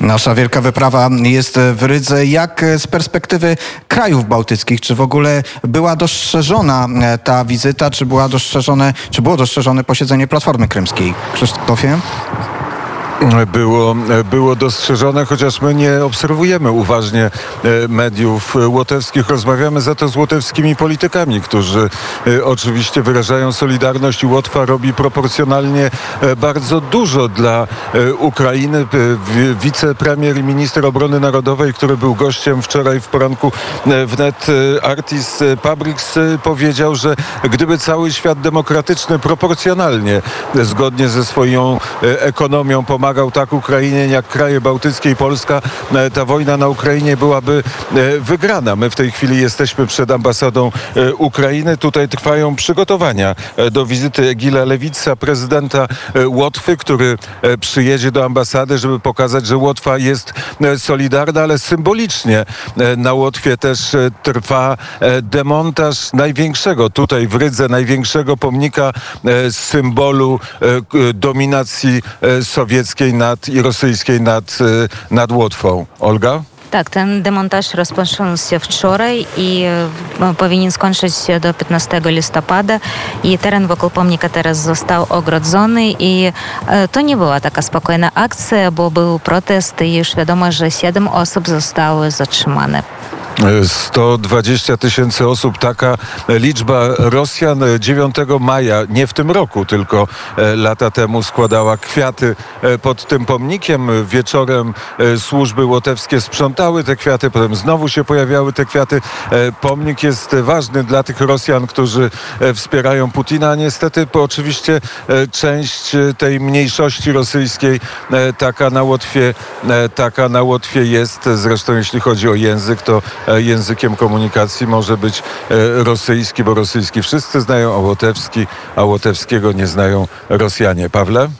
Nasza wielka wyprawa jest w Rydze. Jak z perspektywy krajów bałtyckich, czy w ogóle była dostrzeżona e, ta wizyta, czy, była dostrzeżone, czy było dostrzeżone posiedzenie Platformy Krymskiej? Krzysztofie? Było, było dostrzeżone, chociaż my nie obserwujemy uważnie e, mediów łotewskich. Rozmawiamy za to z łotewskimi politykami, którzy e, oczywiście wyrażają solidarność i Łotwa robi proporcjonalnie e, bardzo dużo dla Ukrainy. Wicepremier i minister obrony narodowej, który był gościem wczoraj w poranku wnet Artis Pabrix powiedział, że gdyby cały świat demokratyczny proporcjonalnie, zgodnie ze swoją ekonomią pomagał pomagał tak Ukrainie jak kraje bałtyckie i Polska, e, ta wojna na Ukrainie byłaby e, wygrana. My w tej chwili jesteśmy przed ambasadą e, Ukrainy. Tutaj trwają przygotowania do wizyty Egila Lewica, prezydenta Łotwy, który przyjedzie do ambasady, żeby pokazać, że Łotwa jest solidarna, ale symbolicznie na Łotwie też trwa demontaż największego tutaj w Rydze, największego pomnika symbolu dominacji sowieckiej nad, i rosyjskiej nad, y, nad Łotwą. Olga? Tak, ten demontaż rozpoczął się wczoraj i e, powinien skończyć się do 15 listopada i teren wokół pomnika teraz został ogrodzony i e, to nie była taka spokojna akcja, bo był protest i już wiadomo, że 7 osób zostały zatrzymane. 120 tysięcy osób, taka liczba Rosjan 9 maja, nie w tym roku, tylko e, lata temu składała kwiaty e, pod tym pomnikiem. Wieczorem e, służby łotewskie sprzątały te kwiaty, potem znowu się pojawiały te kwiaty. Pomnik jest ważny dla tych Rosjan, którzy wspierają Putina. Niestety, oczywiście część tej mniejszości rosyjskiej taka na Łotwie, taka na Łotwie jest. Zresztą jeśli chodzi o język, to E, językiem komunikacji może być e, rosyjski, bo rosyjski wszyscy znają, a łotewski, a łotewskiego nie znają Rosjanie. Pawle?